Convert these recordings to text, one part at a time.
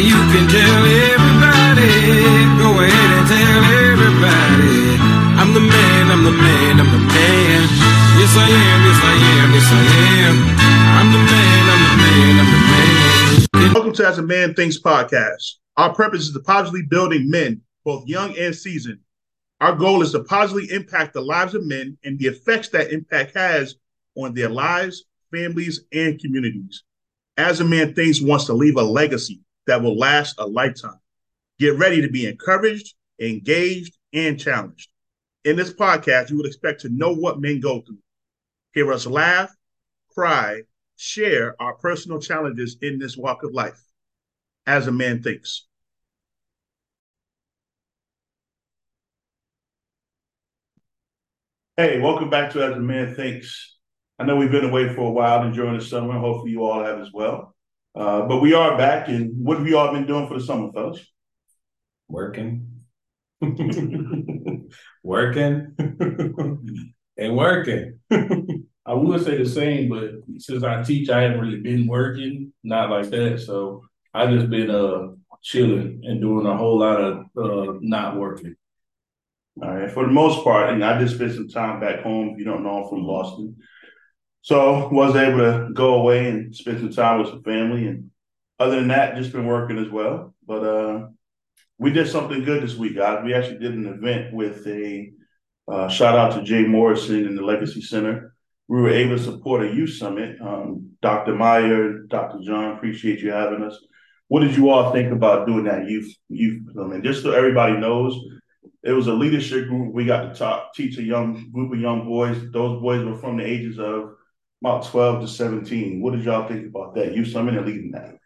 you can tell everybody. Go ahead and tell everybody. I'm the man, I'm the man, I'm the man. Yes, I am, yes, I am, yes, I am. I'm the man, I'm the man, I'm the man. Welcome to As a Man Thinks podcast. Our purpose is to positively building men, both young and seasoned. Our goal is to positively impact the lives of men and the effects that impact has on their lives, families, and communities. As a Man Thinks wants to leave a legacy that will last a lifetime. Get ready to be encouraged, engaged, and challenged. In this podcast, you would expect to know what men go through, hear us laugh, cry, share our personal challenges in this walk of life. As a Man Thinks. Hey, welcome back to As a Man Thinks. I know we've been away for a while enjoying the summer. Hopefully, you all have as well. Uh, but we are back, and what have you all been doing for the summer, fellas? Working. working and working. I would say the same, but since I teach, I haven't really been working, not like that. So I've just been uh chilling and doing a whole lot of uh not working. All right. For the most part, and I just spent some time back home. If you don't know, I'm from Boston. So was able to go away and spend some time with some family. And other than that, just been working as well. But uh we did something good this week, guys. We actually did an event with a uh, shout out to Jay Morrison in the Legacy Center. We were able to support a youth summit. Um, Dr. Meyer, Dr. John, appreciate you having us. What did you all think about doing that youth youth summit? Just so everybody knows, it was a leadership group. We got to talk, teach a young group of young boys. Those boys were from the ages of about 12 to 17. What did y'all think about that? Youth summit and leading that?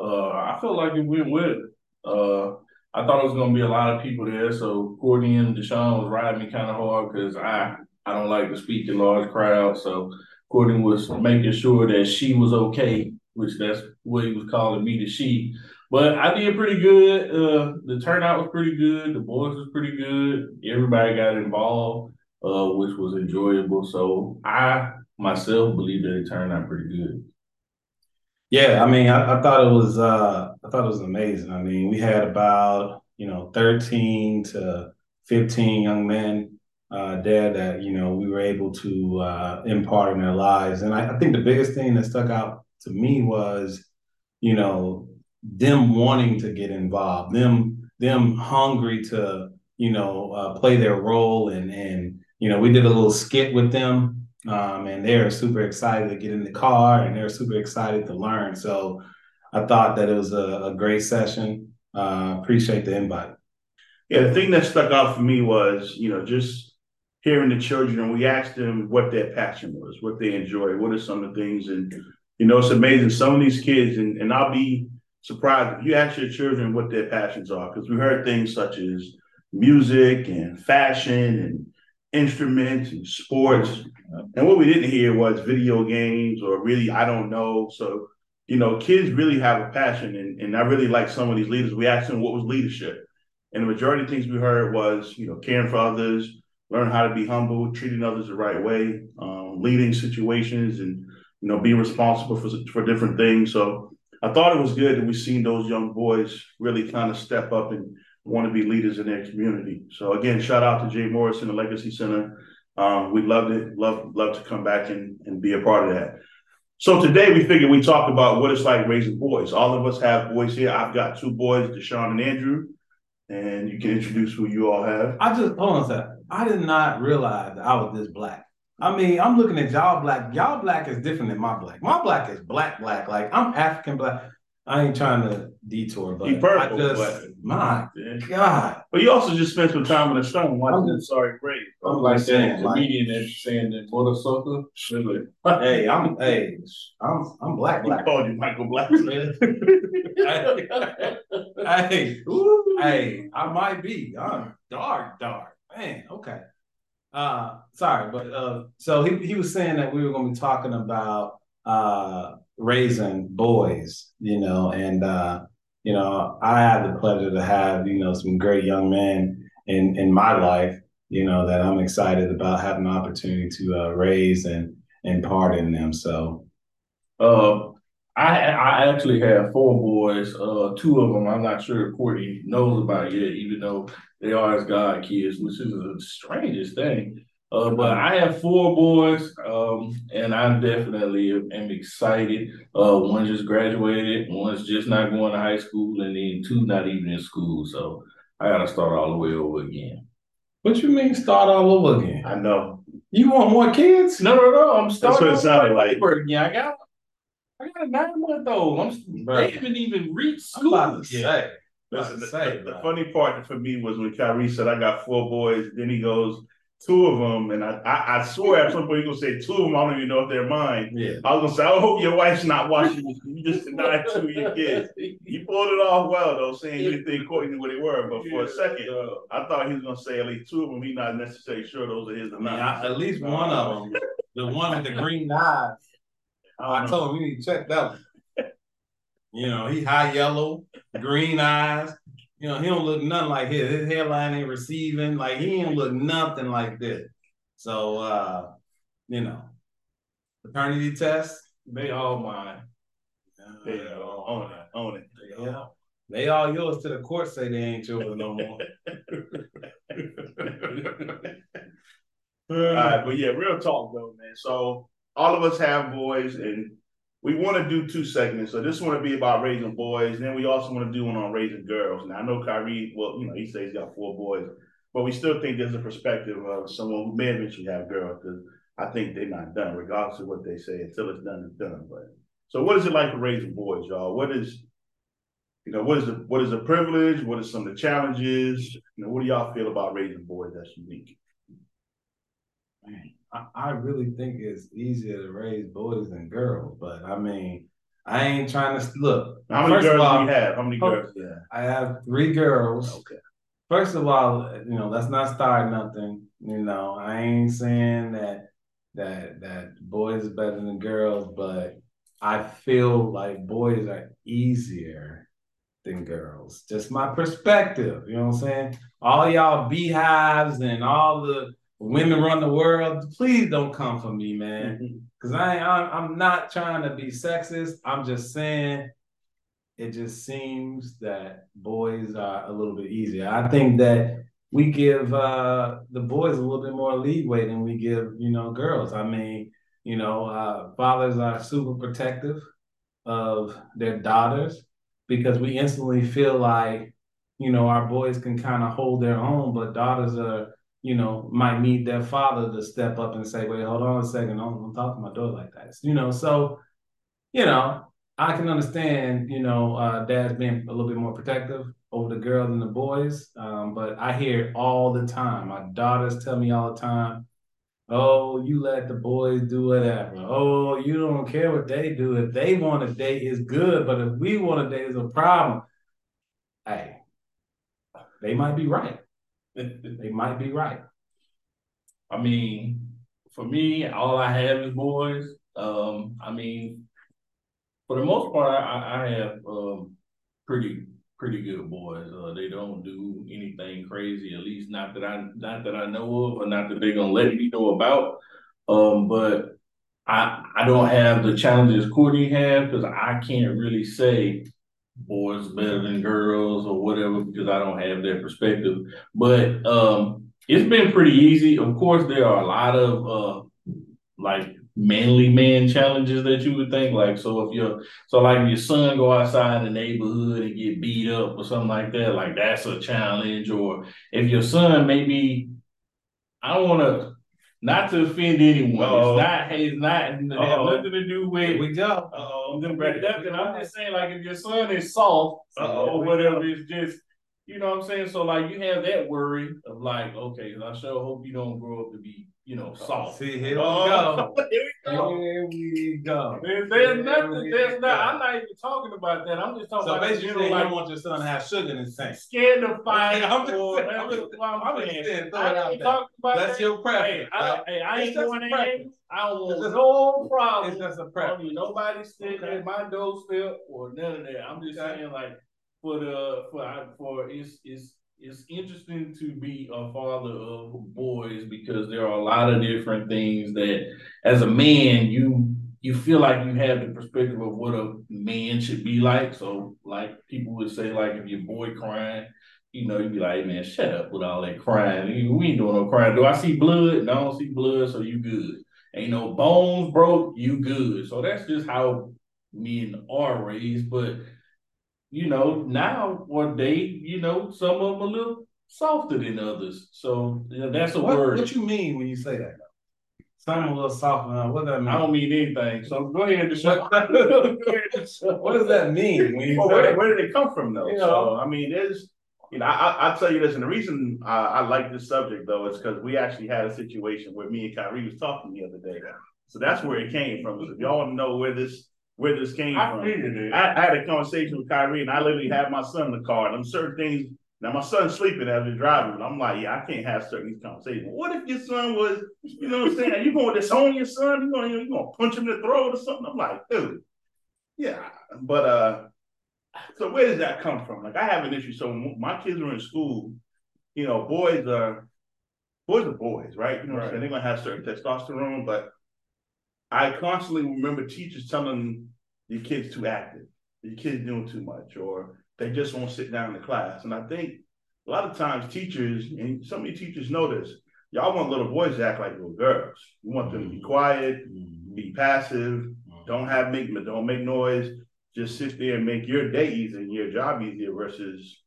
Uh, I felt like it went well. Uh, I thought it was gonna be a lot of people there, so Courtney and Deshaun was riding me kind of hard because I I don't like to speak in large crowds. So Courtney was making sure that she was okay, which that's what he was calling me to she. But I did pretty good. Uh, the turnout was pretty good. The boys was pretty good. Everybody got involved, uh, which was enjoyable. So I myself believe that it turned out pretty good. Yeah, I mean, I, I, thought it was uh I thought it was amazing. I mean, we had about, you know, 13 to 15 young men uh there that, you know, we were able to uh impart in their lives. And I, I think the biggest thing that stuck out to me was, you know, them wanting to get involved, them them hungry to, you know, uh, play their role and and you know, we did a little skit with them um, and they're super excited to get in the car and they're super excited to learn. So I thought that it was a, a great session. Uh, appreciate the invite. Yeah, the thing that stuck out for me was, you know, just hearing the children we asked them what their passion was, what they enjoy, what are some of the things. And, you know, it's amazing. Some of these kids, and, and I'll be surprised if you ask your children what their passions are, because we heard things such as music and fashion and instruments and sports. And what we didn't hear was video games or really, I don't know. So, you know, kids really have a passion. And, and I really like some of these leaders. We asked them what was leadership. And the majority of things we heard was, you know, caring for others, learn how to be humble, treating others the right way, um, leading situations and, you know, being responsible for, for different things. So I thought it was good that we seen those young boys really kind of step up and want to be leaders in their community. So again, shout out to Jay Morrison, and the Legacy Center. Um, we loved it. Love love to come back and, and be a part of that. So today we figured we talk about what it's like raising boys. All of us have boys here. I've got two boys, Deshaun and Andrew, and you can introduce who you all have. I just hold on a second. I did not realize that I was this black. I mean, I'm looking at y'all black. Y'all black is different than my black. My black is black, black. Like I'm African black. I ain't trying to detour, but He purple, I just, but- my Yeah. God, But you also just spent some time in the sun I'm watching just- Sorry Grave. I'm like like that saying, like, comedian that's saying that mother sucker. Really. hey, I'm, hey, I'm, I'm black, He black. called you Michael Black. hey, hey, I might be. I'm dark, dark. Man, okay. Uh sorry, but uh so he, he was saying that we were gonna be talking about uh raising boys, you know, and uh, you know, I have the pleasure to have, you know, some great young men in in my life, you know, that I'm excited about having the opportunity to uh raise and impart in them. So Uh, I I actually have four boys. Uh, two of them I'm not sure Courtney knows about yet, even though they are his god kids, which is the strangest thing. Uh, but I have four boys, um, and I definitely am excited. Uh, one just graduated, one's just not going to high school, and then two not even in school. So I got to start all the way over again. What you mean start all over again? I know. You want more kids? No, no, no. I'm starting. That's what it sounded like. over again. I got, I got a nine month old. I'm. Bro. They haven't even reached I'm school. about to yet. say. Listen, the, say, the- the funny part for me was when Kyrie said, I got four boys. Then he goes, two of them. And I, I, I swear at some point you're to say two of them. I don't even know if they're mine. Yeah. I was to say, I hope your wife's not watching this. You just denied two of your kids. You pulled it off well, though, saying you didn't think Courtney knew what they were. But for a second, Uh, I thought he was to say at least two of them. He's not necessarily sure those are his or I mean, not. I- at least one of them, the one with the green eyes. I told him we need to check that one. You know, he high yellow, green eyes. You know, he don't look nothing like his. His hairline ain't receiving. Like he ain't look nothing like this. So uh, you know, paternity test. they all mine. You go. Own it. Own it. Yeah. They all yours to the court say they ain't yours no more. All right, but yeah, real talk though, man. So all of us have boys, and we want to do two segments. So this one to be about raising boys, and then we also want to do one on raising girls. Now I know Kyrie, well, you know, he says he's got four boys, but we still think there's a perspective of someone who may eventually have girls because I think they're not done, regardless of what they say. Until it's done, it's done. But so, what is it like for raising boys, y'all? What is you know, what is the what is the privilege? What are some of the challenges? You know, what do y'all feel about raising boys that's unique? I, I really think it's easier to raise boys than girls, but I mean, I ain't trying to look. How many girls all, do you have? How many oh, girls you? I have three girls. Okay. First of all, you know, let's not start nothing. You know, I ain't saying that that that boys are better than girls, but I feel like boys are easier than girls. Just my perspective. You know what I'm saying? All y'all beehives and all the women run the world. Please don't come for me, man. Cause I I'm, I'm not trying to be sexist. I'm just saying it just seems that boys are a little bit easier. I think that we give uh, the boys a little bit more leeway than we give, you know, girls. I mean, you know, uh, fathers are super protective of their daughters because we instantly feel like, you know, our boys can kind of hold their own, but daughters are, you know, might need their father to step up and say, wait, hold on a second, don't, don't talk to my daughter like that. You know, so, you know, I can understand, you know, uh, dads being a little bit more protective over the girls and the boys. Um, but I hear all the time. My daughters tell me all the time, oh, you let the boys do whatever. Oh, you don't care what they do. If they want to date, it's good. But if we want to date, it's a problem. Hey, they might be right. They might be right. I mean, for me, all I have is boys. Um, I mean, for the most part, I, I have um, pretty pretty good boys. Uh, they don't do anything crazy, at least not that I not that I know of, or not that they're gonna let me know about. Um, but I I don't have the challenges Courtney have because I can't really say boys better than girls or whatever because I don't have that perspective. But um, it's been pretty easy. Of course, there are a lot of uh, like manly man challenges that you would think like so if your so like if your son go outside the neighborhood and get beat up or something like that like that's a challenge or if your son maybe I don't want to not to offend anyone Uh-oh. it's not it's not it have nothing to do with we go. I'm gonna it up, and I'm just saying, like, if your son is soft Uh-oh. or whatever, it's just, you know what I'm saying? So, like, you have that worry of, like, okay, I sure hope you don't grow up to be, you know, oh, soft. See, here we Oh, go. here we go. Here we go. There- there's nothing, we there's not. I'm not even talking about that. I'm just talking So about, basically, you you don't want your son to have sugar in his tank. scared to fight. I'm just or, I'm that's just- I'm I'm just saying. saying, throw it out there. talking about That's that. your Hey. I, right? hey, I ain't going a in. I don't want no problem. It's just a preference. don't need nobody sitting Okay. at my doorstep or none of that. I'm just Okay. saying, like, for the for I- for it's it's it's interesting to be a father of boys because there are a lot of different things that, as a man, you you feel like you have the perspective of what a man should be like. So, like people would say, like if your boy crying, you know, you'd be like, man, shut up with all that crying. We ain't doing no crying. Do I see blood? No, I don't see blood, so you good. Ain't no bones broke, you good. So that's just how men are raised. But you know, now or they, you know, some of them a little softer than others. So you know, that's a What, word. what you mean when you say that? Some a little soft. uh, What does that mean? I don't mean anything. So go ahead and shut. go ahead and shut- what does that mean when you Well, where, where did it come from, though? You So, know. I mean, there's, you know, I, I, I'll tell you this, and the reason I, I like this subject, though, is because we actually had a situation where me and Kyrie was talking the other day. So that's where it came from. So if y'all know where this, where this came I from. figured it. I, I had a conversation with Kyrie, and I literally had my son in the car, and I'm certain things. Now my son's sleeping as we're driving, but I'm like, yeah, I can't have certain these conversations. What if your son was, you know what I'm saying? You going to disown your son? You gonna you going to punch him in the throat or something? I'm like, dude, yeah. But uh, so where does that come from? Like I have an issue. So when my kids are in school, you know, boys are boys are boys, right? You know what I'm saying? They're gonna have certain testosterone, but I constantly remember teachers telling your kids too active, your kids doing too much, or they just won't sit down in the class. And I think a lot of times teachers, and some of you teachers know this, y'all want little boys to act like little girls. You want them to be mm-hmm. quiet, mm-hmm. be passive, mm-hmm. don't have make don't make noise, just sit there and make your day easier and your job easier versus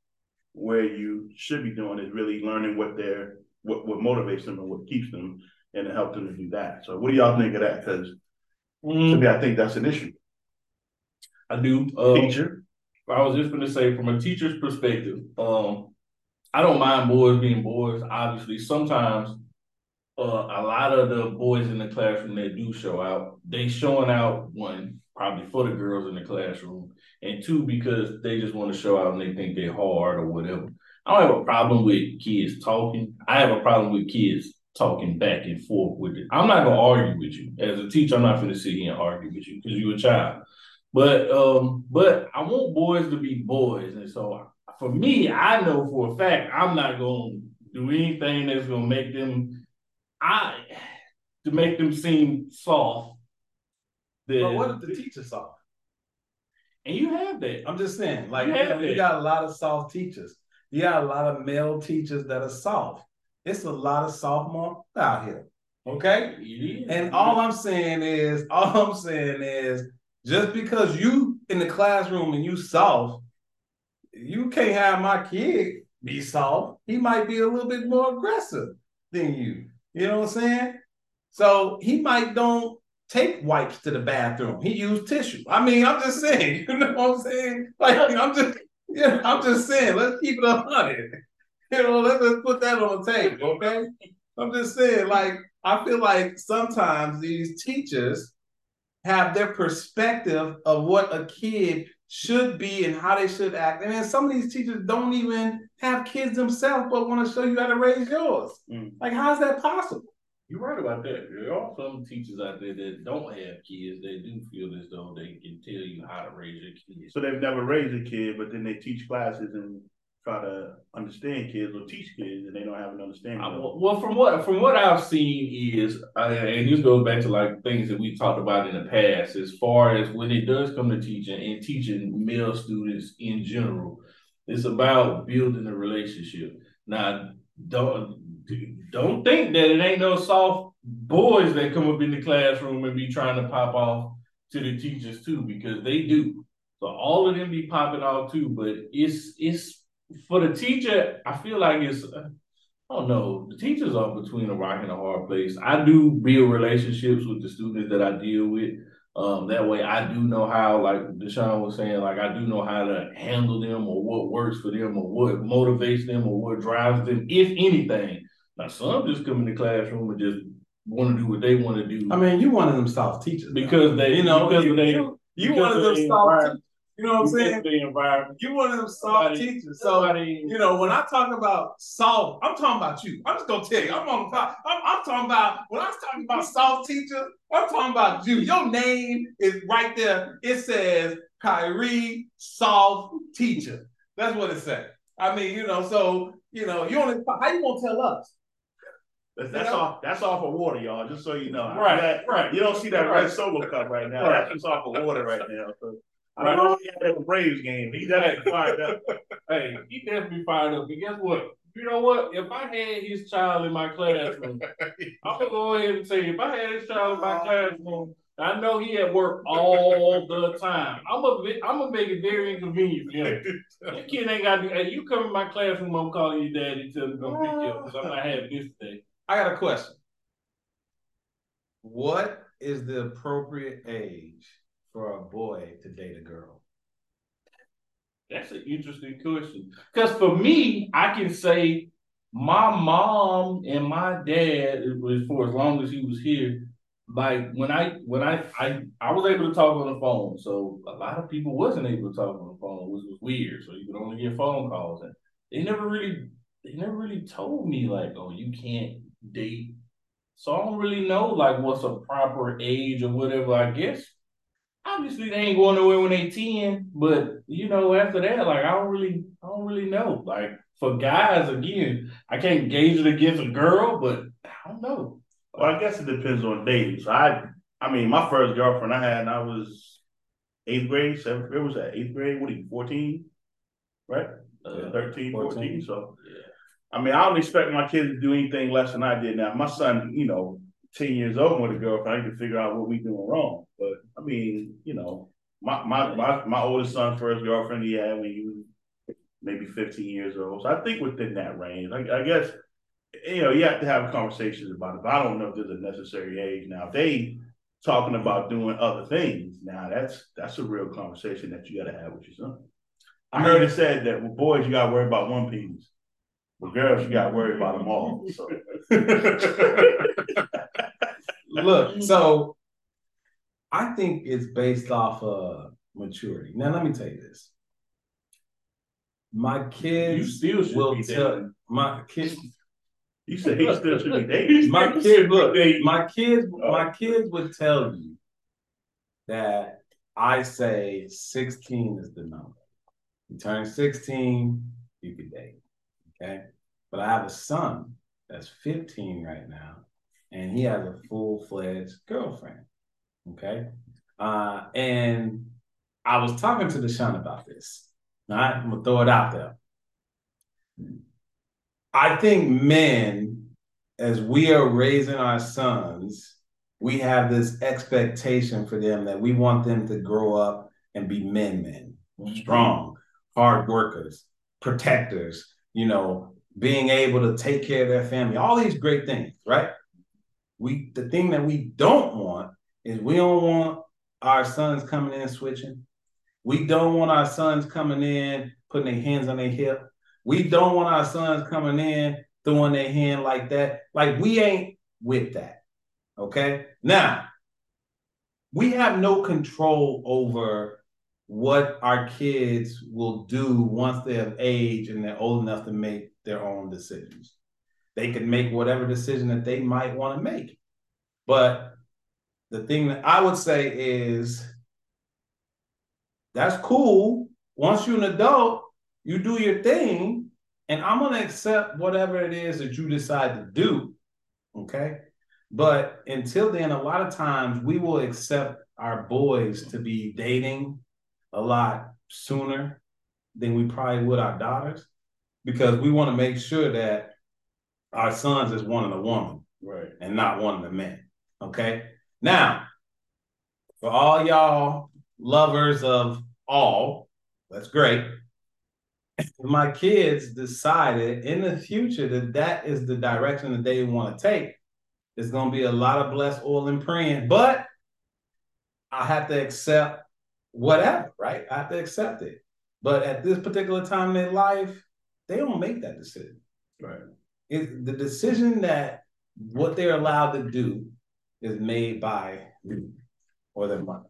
where you should be doing is really learning what they're what, what motivates them and what keeps them and to help them to do that. So what do y'all think of that? Because to Mm, me, I think that's an issue. I do. Um, Teacher. I was just going to say, from a teacher's perspective, um, I don't mind boys being boys. Obviously, sometimes uh, a lot of the boys in the classroom that do show out, they showing out one probably for the girls in the classroom, and two because they just want to show out and they think they're hard or whatever. I don't have a problem with kids talking. I have a problem with kids talking back and forth with it. I'm not gonna argue with you as a teacher. I'm not gonna sit here and argue with you because you're a child. But um, but I want boys to be boys, and so for me, I know for a fact I'm not gonna do anything that's gonna make them I to make them seem soft. Then, But what if the teacher's soft? and you have that. I'm just saying, like You you, know, you got a lot of soft teachers. You got a lot of male teachers that are soft. It's a lot of sophomore out here. Okay? And all I'm saying is, all I'm saying is, just because you in the classroom and you soft, you can't have my kid be soft. He might be a little bit more aggressive than you. You know what I'm saying? So he might don't take wipes to the bathroom. He used tissue. I mean, I'm just saying. You know what I'm saying? Like I'm just, yeah, I'm just saying. Let's keep it a hundred. You know, let's just put that on the table, okay? I'm just saying, like, I feel like sometimes these teachers have their perspective of what a kid should be and how they should act. And then some of these teachers don't even have kids themselves, but want to show you how to raise yours. Mm. Like, how is that possible? You're right about that. There are some teachers out there that don't have kids. They do feel as though they can tell you how to raise your kids. So they've never raised a kid, but then they teach classes and try to understand kids or teach kids, and they don't have an understanding. I- of it. well, from what from what I've seen is, and this goes back to like things that we talked about in the past, as far as when it does come to teaching and teaching male students in general, it's about building a relationship. Now, don't don't think that it ain't no soft boys that come up in the classroom and be trying to pop off to the teachers too, because they do. So all of them be popping off too, but it's it's for the teacher. I feel like it's. I don't know. The teachers are between a rock and a hard place. I do build relationships with the students that I deal with. Um, that way I do know how, like Deshaun was saying, like I do know how to handle them or what works for them or what motivates them or what drives them, if anything. Now some just come in the classroom and just want to do what they want to do I mean, you one of them soft teachers. because they, you know, because you, they, you, you one of them the soft teachers. You know what I'm saying? the environment. You're one of them soft Somebody- teachers. So Somebody, You know, when I talk about soft, I'm talking about you. I'm just gonna tell you. I'm on. I'm, I'm talking about when I was talking about soft teacher. I'm talking about you. Your name is right there. It says Kyrie Soft Teacher. That's what it says. I mean, you know, so you know, you only how you gonna tell us? That's, that's off. That's off of water, y'all. Just so you know. Right, That- right. You don't see that Right. red solo cup right now. Right. That's just off of water right now. So I don't know if he had a Braves game. He definitely fired up. Hey, he definitely fired up. But guess what? You know what? If I had his child in my classroom, I'm gonna go ahead and say if I had his child in my oh. classroom, I know he at work all the time. I'm gonna I'm gonna make it very inconvenient for him. That kid ain't got to. Hey, you come in my classroom, I'm calling your daddy. Tell him to come pick you up because I'm not having this today. I got a question. What is the appropriate age for a boy to date a girl? That's an interesting question. Because for me, I can say my mom and my dad, was for as long as he was here. Like when I when I I I was able to talk on the phone, so a lot of people wasn't able to talk on the phone, which was weird. So you could only get phone calls, and they never really they never really told me like, oh, you can't date. So I don't really know like what's a proper age or whatever. I guess obviously they ain't going nowhere when they 10, but you know, after that, like I don't really I don't really know. Like for guys, again, I can't gauge it against a girl, but I don't know. Well, I guess it depends on dating. So I, I mean, my first girlfriend I had, and I was eighth grade, seventh grade. Was that eighth grade? What are you, fourteen? Right, Uh, 13, 14. 14. So, I mean, I don't expect my kids to do anything less than I did. Now, my son, you know, ten years old with a girlfriend, I can figure out what we doing wrong. But I mean, you know, my my my, my oldest son's first girlfriend he had when he was maybe fifteen years old. So I think within that range, I, I guess you know, you have to have conversations about it. But I don't know if there's a necessary age now. If they talking about doing other things, now that's that's a real conversation that you got to have with your son. I heard it said that with boys you got to worry about one penis, with girls you got worried about them all. So Look, so I think it's based off of maturity. Now, let me tell you this. My kids You still should will be tell dating. my kids you said he still should be dating. my kids look my kids Oh. my kids would tell you that I say 16 is the number. You turn 16, you can date. Okay. But I have a son that's 15 right now, and he has a full-fledged girlfriend. Okay. Uh, and I was talking to Deshaun about this. All right, I'm gonna throw it out there. I think men, as we are raising our sons, we have this expectation for them that we want them to grow up and be men, men, strong, hard workers, protectors, you know, being able to take care of their family, all these great things, right? We the thing that we don't want is we don't want our sons coming in switching. We don't want our sons coming in putting their hands on their hip. We don't want our sons coming in throwing their hand like that. Like we ain't with that. Okay. Now, we have no control over what our kids will do once they're of age and they're old enough to make their own decisions. They can make whatever decision that they might want to make. But the thing that I would say is that's cool. Once you're an adult, you do your thing, and I'm gonna accept whatever it is that you decide to do. Okay. But until then, a lot of times we will accept our boys to be dating a lot sooner than we probably would our daughters because we want to make sure that our sons is one of the woman Right. and not one of the men. Okay. Now, for all y'all lovers of all, that's great. My kids decided in the future that that is the direction that they want to take. It's going to be a lot of blessed oil and praying, but I have to accept whatever, right? I have to accept it. But at this particular time in their life, they don't make that decision. Right. It, the decision that what they're allowed to do is made by you or their mother.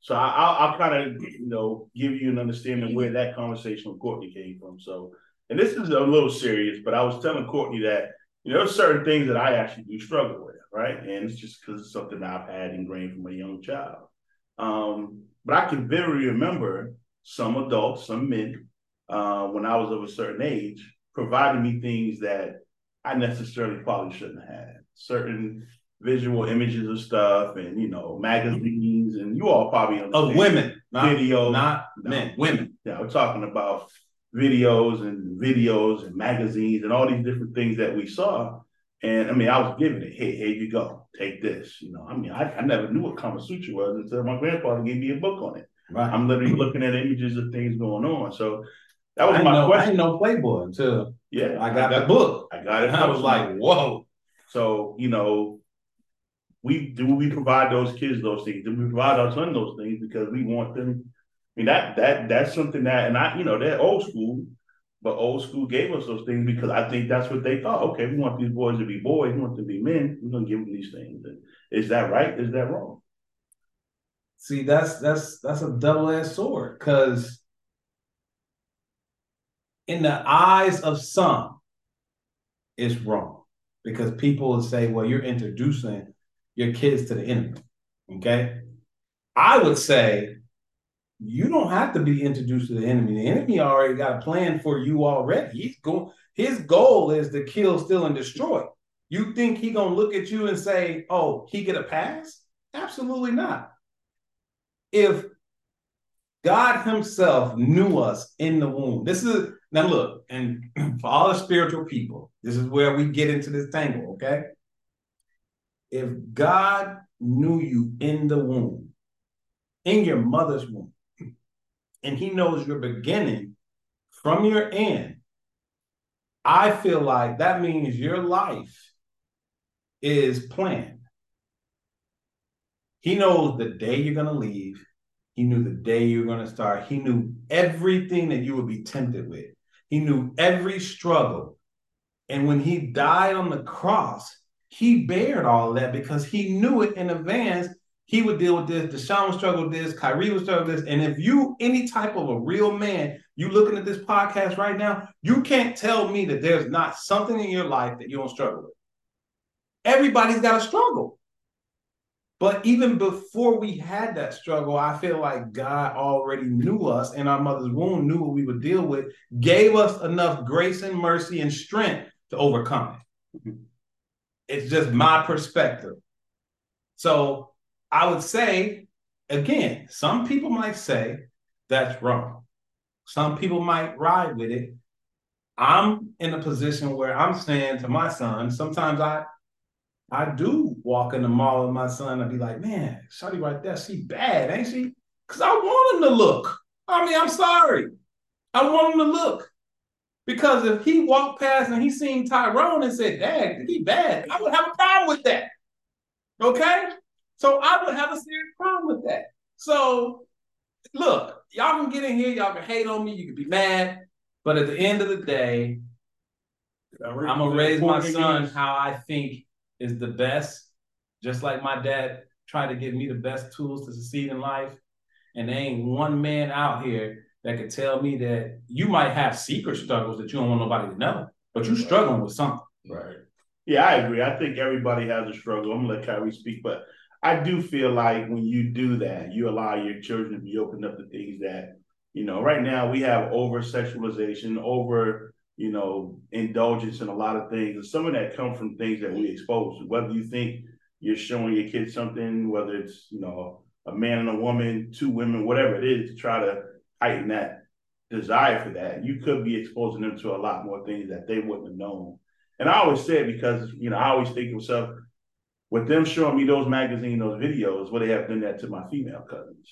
So I, I'll, I'll kind of, you know, give you an understanding where that conversation with Courtney came from. So, and this is a little serious, but I was telling Courtney that, you know, there's certain things that I actually do struggle with, right? And it's just because it's something that I've had ingrained from a young child. Um, but I can very remember some adults, some men, uh, when I was of a certain age, providing me things that I necessarily probably shouldn't have had. Certain visual images of stuff and you know magazines and you all probably Of understand women, not, Video. not No. men, women. Yeah, we're talking about videos and videos and magazines and all these different things that we saw. And I mean, I was giving it, hey, here you go, take this. You know, I mean, I, I never knew what Kama Sutra was until my grandfather gave me a book on it. Right. I'm literally looking at images of things going on. So that was I my know, I question. didn't know Playboy until Yeah, I got the book. I got it. And I was like, whoa. so you know, we do we provide those kids those things? Do we provide our son those things because we want them? I mean that that that's something that, and I you know they're old school, but old school gave us those things because I think that's what they thought. Okay, we want these boys to be boys, we want them to be men. We're gonna give them these things. And is that right? Is that wrong? See, that's that's that's a double-edged sword because in the eyes of some, it's wrong. Because people will say, well, you're introducing your kids to the enemy. Okay. I would say you don't have to be introduced to the enemy. The enemy already got a plan for you already. He's going, his goal is to kill, steal, and destroy. You think he gonna look at you and say, oh, he get a pass? Absolutely not if God Himself knew us in the womb, this is now look, and for all the spiritual people, this is where we get into this tangle, okay? If God knew you in the womb, in your mother's womb, and He knows your beginning from your end, I feel like that means your life is planned. He knows the day you're going to leave. He knew the day you were going to start. He knew everything that you would be tempted with. He knew every struggle. And when he died on the cross, he bared all that because he knew it in advance. He would deal with this. Deshaun would struggle with this. Kyrie would struggle with this. And if you, any type of a real man, you looking at this podcast right now, you can't tell me that there's not something in your life that you don't struggle with. Everybody's got a struggle. But even before we had that struggle, I feel like God already knew us in our mother's womb, knew what we would deal with, gave us enough grace and mercy and strength to overcome it. It's just my perspective. So I would say, again, some people might say that's wrong. Some people might ride with it. I'm in a position where I'm saying to my son, sometimes I I do walk in the mall with my son and be like, man, Shawty right there, she bad, ain't she? Because I want him to look. I mean, I'm sorry. I want him to look. Because if he walked past and he seen Tyrone and said, Dad, he bad, I would have a problem with that. Okay? So I would have a serious problem with that. So look, y'all can get in here, y'all can hate on me, you can be mad, but at the end of the day, I'm gonna raise my son how I think is the best, just like my dad tried to give me the best tools to succeed in life. And there ain't one man out here that could tell me that you might have secret struggles that you don't want nobody to know, but you're struggling with something. Right. Yeah, I agree. I think everybody has a struggle. I'm gonna let Kyrie speak, but I do feel like when you do that, you allow your children to be opened up to things that, you know, right now we have over sexualization, over, you know, indulgence in a lot of things. And some of that come from things that we expose. Whether you think you're showing your kids something, whether it's, you know, a man and a woman, two women, whatever it is, to try to heighten that desire for that, you could be exposing them to a lot more things that they wouldn't have known. And I always say it because, you know, I always think to myself, with them showing me those magazines, those videos, would they have done that to my female cousins?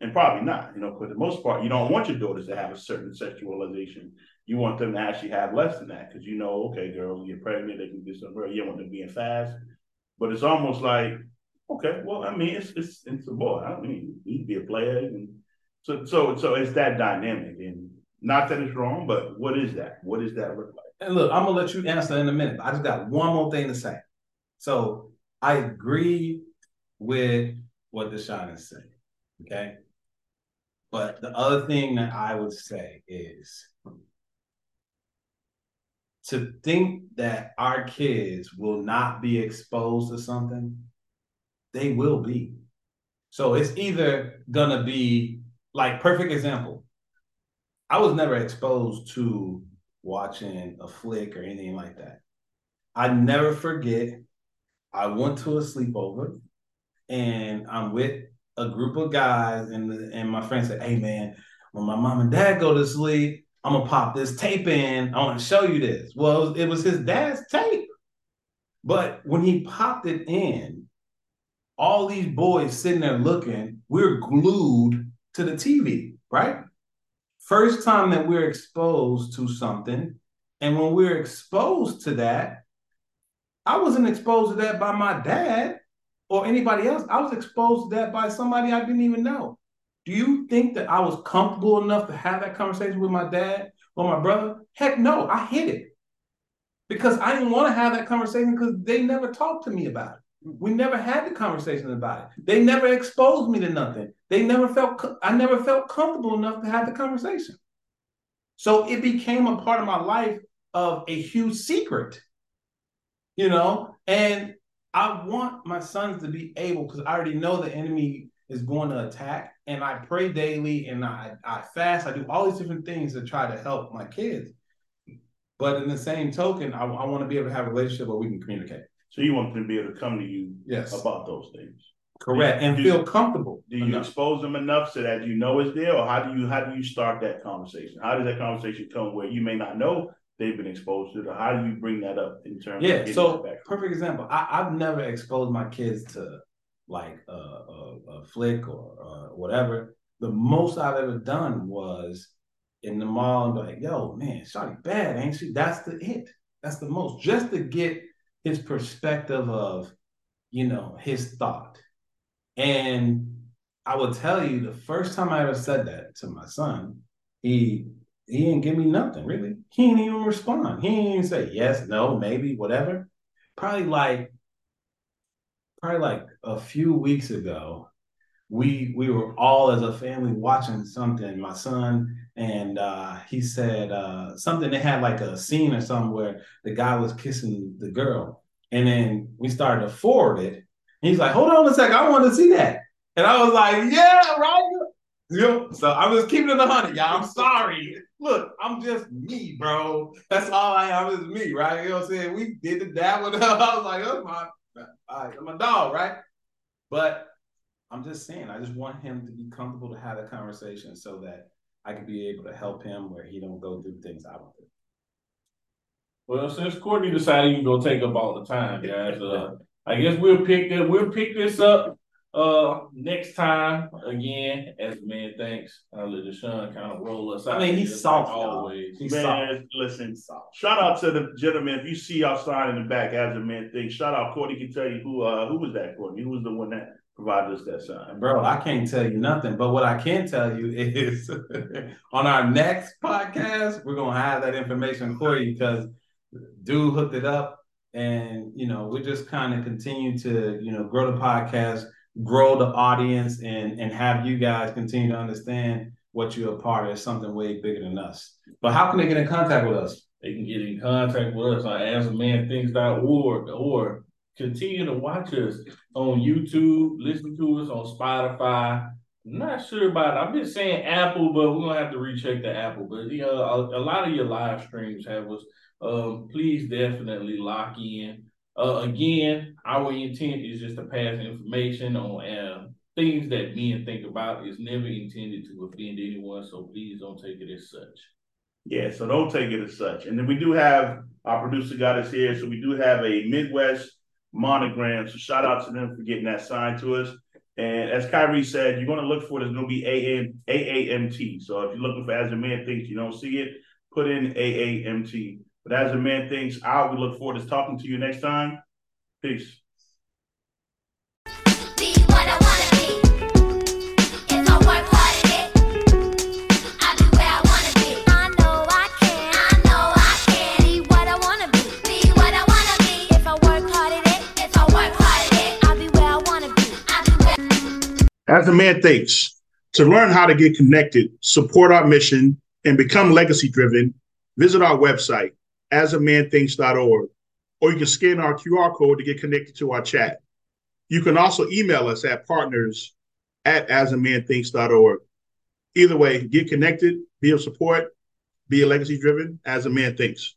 And probably not, you know, for the most part, you don't want your daughters to have a certain sexualization. You want them to actually have less than that because you know, okay, girls get pregnant, they can do something. You don't want them being fast. But it's almost like, okay, well, I mean, it's it's it's a boy. I mean, he can be a player, and so so so it's that dynamic. And not that it's wrong, but what is that? What does that look like? And look, I'm gonna let you answer in a minute. I just got one more thing to say. So I agree with what Deshaun is saying. Okay. But the other thing that I would say is to think that our kids will not be exposed to something, they will be. So it's either gonna be like perfect example. I was never exposed to watching a flick or anything like that. I never forget. I went to a sleepover, and I'm with a group of guys, and and my friend said, "Hey man, when my mom and dad go to sleep, I'm gonna pop this tape in. I want to show you this." Well, it was, it was his dad's tape, but when he popped it in, all these boys sitting there looking, we're glued to the TV, right? First time that we're exposed to something, and when we're exposed to that, I wasn't exposed to that by my dad or anybody else. I was exposed to that by somebody I didn't even know. Do you think that I was comfortable enough to have that conversation with my dad or my brother? Heck no, I hid it because I didn't want to have that conversation because they never talked to me about it. We never had the conversation about it. They never exposed me to nothing. They never felt I never felt comfortable enough to have the conversation. So it became a part of my life of a huge secret. You know, and I want my sons to be able because I already know the enemy is going to attack, and I pray daily and I, I fast. I do all these different things to try to help my kids. But in the same token, I, I want to be able to have a relationship where we can communicate. So you want them to be able to come to you Yes. about those things. Correct. And Do- feel comfortable. Do you enough. expose them enough so that you know it's there, or how do you how do you start that conversation? How does that conversation come where you may not know they've been exposed to it, or how do you bring that up in terms of Yeah. So perfect example. I, I've never exposed my kids to like a, a, a flick or uh, whatever. The most I've ever done was in the mall and be like, "Yo, man, Shawty bad, ain't she?" That's the it. That's the most. Just to get his perspective of, you know, his thought. And I will tell you, the first time I ever said that to my son, he he didn't give me nothing really. He didn't even respond. He didn't even say yes, no, maybe, whatever. Probably like, probably like a few weeks ago, we we were all as a family watching something. My son and uh, he said uh, something. They had like a scene or something where the guy was kissing the girl, and then we started to forward it. He's like, "Hold on a second, I want to see that." And I was like, "Yeah, right." So I'm just keeping it a hundred, y'all. I'm sorry. Look, I'm just me, bro. That's all I am is me, right? You know what I'm saying? We did the dab I was like, oh my, all right, I'm a dog, right? But I'm just saying, I just want him to be comfortable to have a conversation so that I can be able to help him where he don't go through things I don't do. Well, since Courtney decided you gonna take up all the time, guys, uh, I guess we'll pick that. We'll pick this up uh next time again. As the man thinks, I'll let Deshaun kind of roll us out. I mean, he's soft, like y'all. always. He's soft. Man, listen, shout out to the gentleman. If you see outside in the back as a man thing, shout out Courtney can tell you who uh who was that Courtney? Who was the one that provided us that sign? Bro, I can't tell you nothing, but what I can tell you is on our next podcast, we're gonna have that information for you because dude hooked it up and you know, we just kind of continue to, you know, grow the podcast, grow the audience and and have you guys continue to understand what you're a part of. It's something way bigger than us. But how can they get in contact with us? They can get in contact with us on asamanthinks.org or continue to watch us on YouTube, listen to us on Spotify. I'm not sure about it. I've been saying Apple, but we're gonna have to recheck the Apple. But yeah, a, a lot of your live streams have us. Um, please definitely lock in. Uh, again, our intent is just to pass information on uh, things that men think about. It's never intended to offend anyone, so please don't take it as such. Yeah, so don't take it as such. And then we do have our producer got us here, so we do have a Midwest monogram. So shout out to them for getting that signed to us. And as Kyrie said, you're going to look for it. It's going to be AM, AAMT. So if you're looking for As a Man Thinks, you don't see it, put in AAMT. But As a Man Thinks out, we look forward to talking to you next time. Peace. Be what I wanna be. If I work hard at it, I'll be where I wanna be. I know I can. I know I can. Be what I wanna be. Be what I wanna be. If I work hard at it, if I work hard at it, I'll be where I wanna be. I'll be where. As a Man Thinks, to learn how to get connected, support our mission, and become legacy driven, visit our website, asamanthinks.org, or you can scan our QR code to get connected to our chat. You can also email us at partners at asamanthinks.org. Either way, get connected, be of support, be a legacy driven as a man thinks.